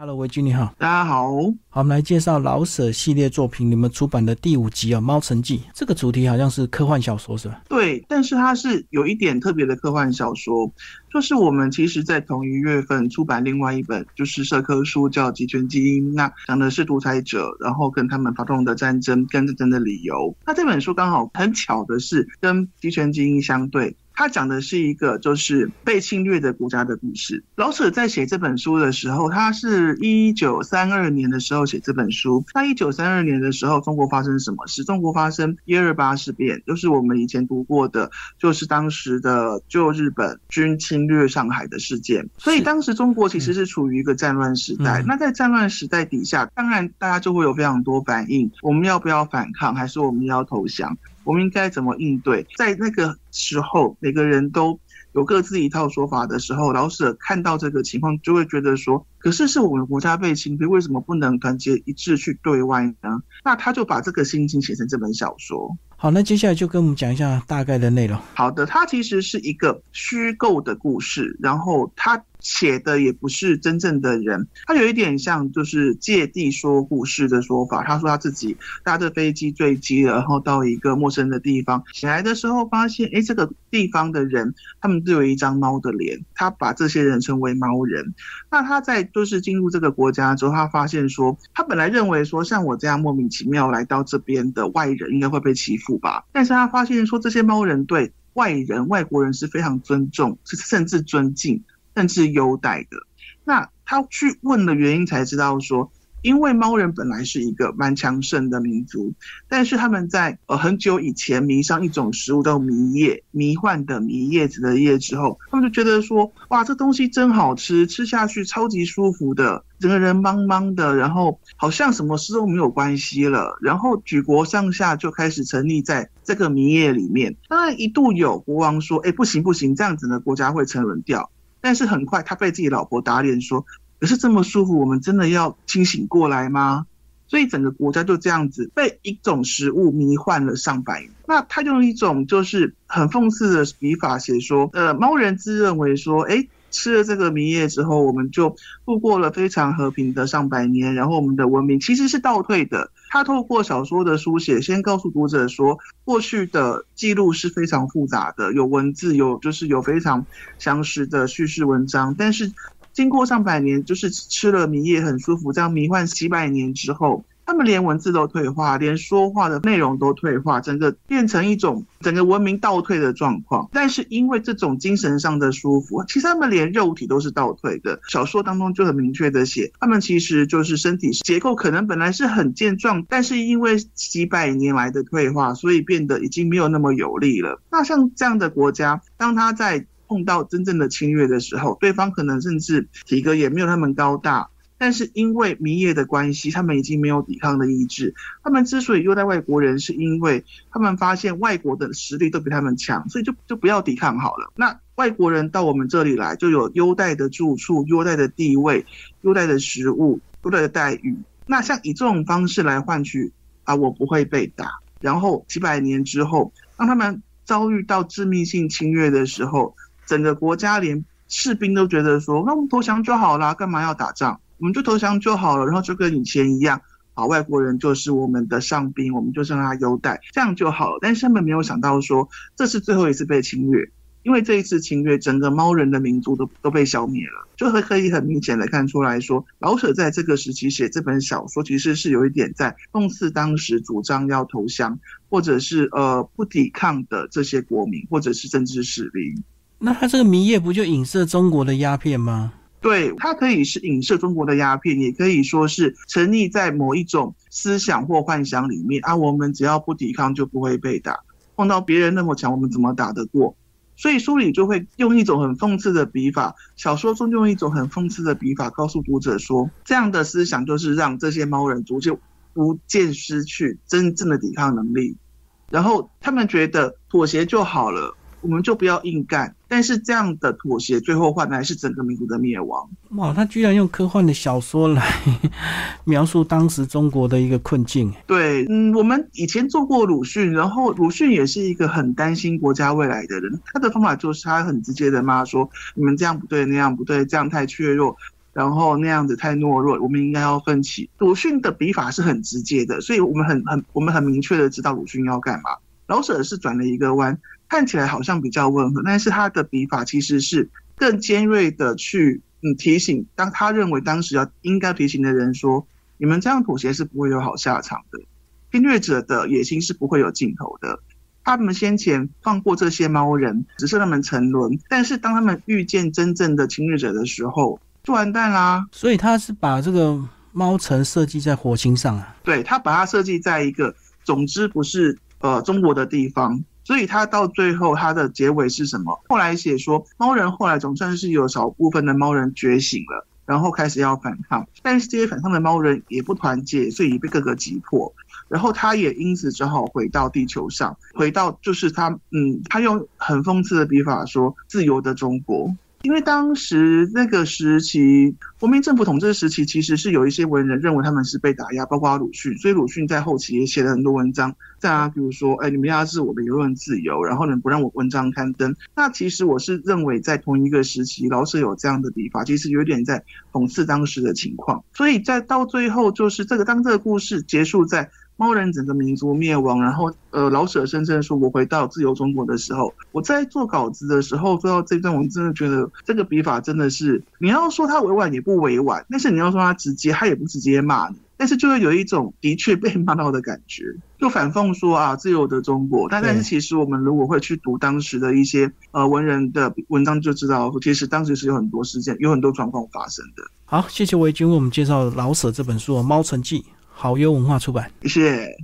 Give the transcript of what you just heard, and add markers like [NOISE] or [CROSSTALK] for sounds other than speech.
Hello，维君你好，大家好。好，我们来介绍老舍系列作品，你们出版的第五集啊，《猫城记》这个主题好像是科幻小说是吧？对，但是它是有一点特别的科幻小说，就是我们其实在同一月份出版另外一本就是社科书，叫《集权基因》，那讲的是独裁者，然后跟他们发动的战争跟战争的理由。那这本书刚好很巧的是跟《集权基因》相对。他讲的是一个就是被侵略的国家的故事。老舍在写这本书的时候，他是一九三二年的时候写这本书。那一九三二年的时候，中国发生什么事？中国发生一二八事变，就是我们以前读过的，就是当时的就日本军侵略上海的事件。所以当时中国其实是处于一个战乱时代。那在战乱时代底下，当然大家就会有非常多反应：我们要不要反抗，还是我们要投降？我们应该怎么应对？在那个时候，每个人都有各自一套说法的时候，老舍看到这个情况，就会觉得说：可是是我们国家被侵略，为什么不能团结一致去对外呢？那他就把这个心情写成这本小说。好，那接下来就跟我们讲一下大概的内容。好的，它其实是一个虚构的故事，然后他写的也不是真正的人，他有一点像就是借地说故事的说法。他说他自己搭着飞机坠机了，然后到一个陌生的地方，醒来的时候发现，哎，这个地方的人他们都有一张猫的脸，他把这些人称为猫人。那他在就是进入这个国家之后，他发现说，他本来认为说像我这样莫名其妙来到这边的外人应该会被欺负。吧，但是他发现说这些猫人对外人、外国人是非常尊重，是甚至尊敬，甚至优待的。那他去问的原因，才知道说。因为猫人本来是一个蛮强盛的民族，但是他们在呃很久以前迷上一种食物叫迷叶，迷幻的迷叶子的叶之后，他们就觉得说，哇，这东西真好吃，吃下去超级舒服的，整个人茫茫的，然后好像什么事都没有关系了，然后举国上下就开始沉溺在这个迷叶里面。当然一度有国王说，哎，不行不行，这样子呢国家会沉沦掉。但是很快他被自己老婆打脸说。可是这么舒服，我们真的要清醒过来吗？所以整个国家就这样子被一种食物迷幻了上百年。那他用一种就是很讽刺的笔法写说，呃，猫人自认为说，哎，吃了这个迷液之后，我们就度过了非常和平的上百年，然后我们的文明其实是倒退的。他透过小说的书写，先告诉读者说，过去的记录是非常复杂的，有文字，有就是有非常详实的叙事文章，但是。经过上百年，就是吃了迷液很舒服，这样迷幻几百年之后，他们连文字都退化，连说话的内容都退化，整个变成一种整个文明倒退的状况。但是因为这种精神上的舒服，其实他们连肉体都是倒退的。小说当中就很明确的写，他们其实就是身体结构可能本来是很健壮，但是因为几百年来的退化，所以变得已经没有那么有力了。那像这样的国家，当他在碰到真正的侵略的时候，对方可能甚至体格也没有他们高大，但是因为迷业的关系，他们已经没有抵抗的意志。他们之所以优待外国人，是因为他们发现外国的实力都比他们强，所以就就不要抵抗好了。那外国人到我们这里来，就有优待的住处、优待的地位、优待的食物、优待的待遇。那像以这种方式来换取啊，我不会被打。然后几百年之后，当他们遭遇到致命性侵略的时候，整个国家连士兵都觉得说，那我们投降就好了，干嘛要打仗？我们就投降就好了，然后就跟以前一样，啊，外国人就是我们的上宾，我们就让他优待，这样就好了。但是他们没有想到说，这是最后一次被侵略，因为这一次侵略，整个猫人的民族都都被消灭了，就会可以很明显的看出来说，老舍在这个时期写这本小说，其实是有一点在讽刺当时主张要投降或者是呃不抵抗的这些国民或者是政治势力。那他这个迷业不就影射中国的鸦片吗？对，它可以是影射中国的鸦片，也可以说是沉溺在某一种思想或幻想里面啊。我们只要不抵抗就不会被打，碰到别人那么强，我们怎么打得过？所以书里就会用一种很讽刺的笔法，小说中用一种很讽刺的笔法，告诉读者说，这样的思想就是让这些猫人逐渐逐渐失去真正的抵抗能力，然后他们觉得妥协就好了。我们就不要硬干，但是这样的妥协最后换来是整个民族的灭亡。哇，他居然用科幻的小说来 [LAUGHS] 描述当时中国的一个困境。对，嗯，我们以前做过鲁迅，然后鲁迅也是一个很担心国家未来的人，他的方法就是他很直接的骂说：你们这样不对，那样不对，这样太脆弱。然后那样子太懦弱，我们应该要奋起。鲁迅的笔法是很直接的，所以我们很很我们很明确的知道鲁迅要干嘛。老舍是转了一个弯，看起来好像比较温和，但是他的笔法其实是更尖锐的去嗯提醒，当他认为当时要应该提醒的人说，你们这样妥协是不会有好下场的，侵略者的野心是不会有尽头的。他们先前放过这些猫人，只是他们沉沦，但是当他们遇见真正的侵略者的时候，就完蛋啦。所以他是把这个猫城设计在火星上啊？对他把它设计在一个总之不是呃中国的地方，所以他到最后他的结尾是什么？后来写说猫人后来总算是有少部分的猫人觉醒了，然后开始要反抗，但是这些反抗的猫人也不团结，所以被各个击破。然后他也因此只好回到地球上，回到就是他，嗯，他用很讽刺的笔法说“自由的中国”，因为当时那个时期，国民政府统治时期，其实是有一些文人认为他们是被打压，包括鲁迅，所以鲁迅在后期也写了很多文章，在啊，比如说，哎，你们压制我的言论自由，然后呢不让我文章刊登。那其实我是认为，在同一个时期，老舍有这样的笔法，其实有点在讽刺当时的情况。所以在到最后，就是这个当这个故事结束在。猫人整个民族灭亡，然后呃，老舍声称说：“我回到自由中国的时候，我在做稿子的时候做到这段，我真的觉得这个笔法真的是，你要说他委婉也不委婉，但是你要说他直接，他也不直接骂你，但是就会有一种的确被骂到的感觉，就反讽说啊，自由的中国。但但是其实我们如果会去读当时的一些呃文人的文章，就知道其实当时是有很多事件，有很多状况发生的。好，谢谢维军为我们介绍老舍这本书《猫城记》。好优文化出版，谢谢。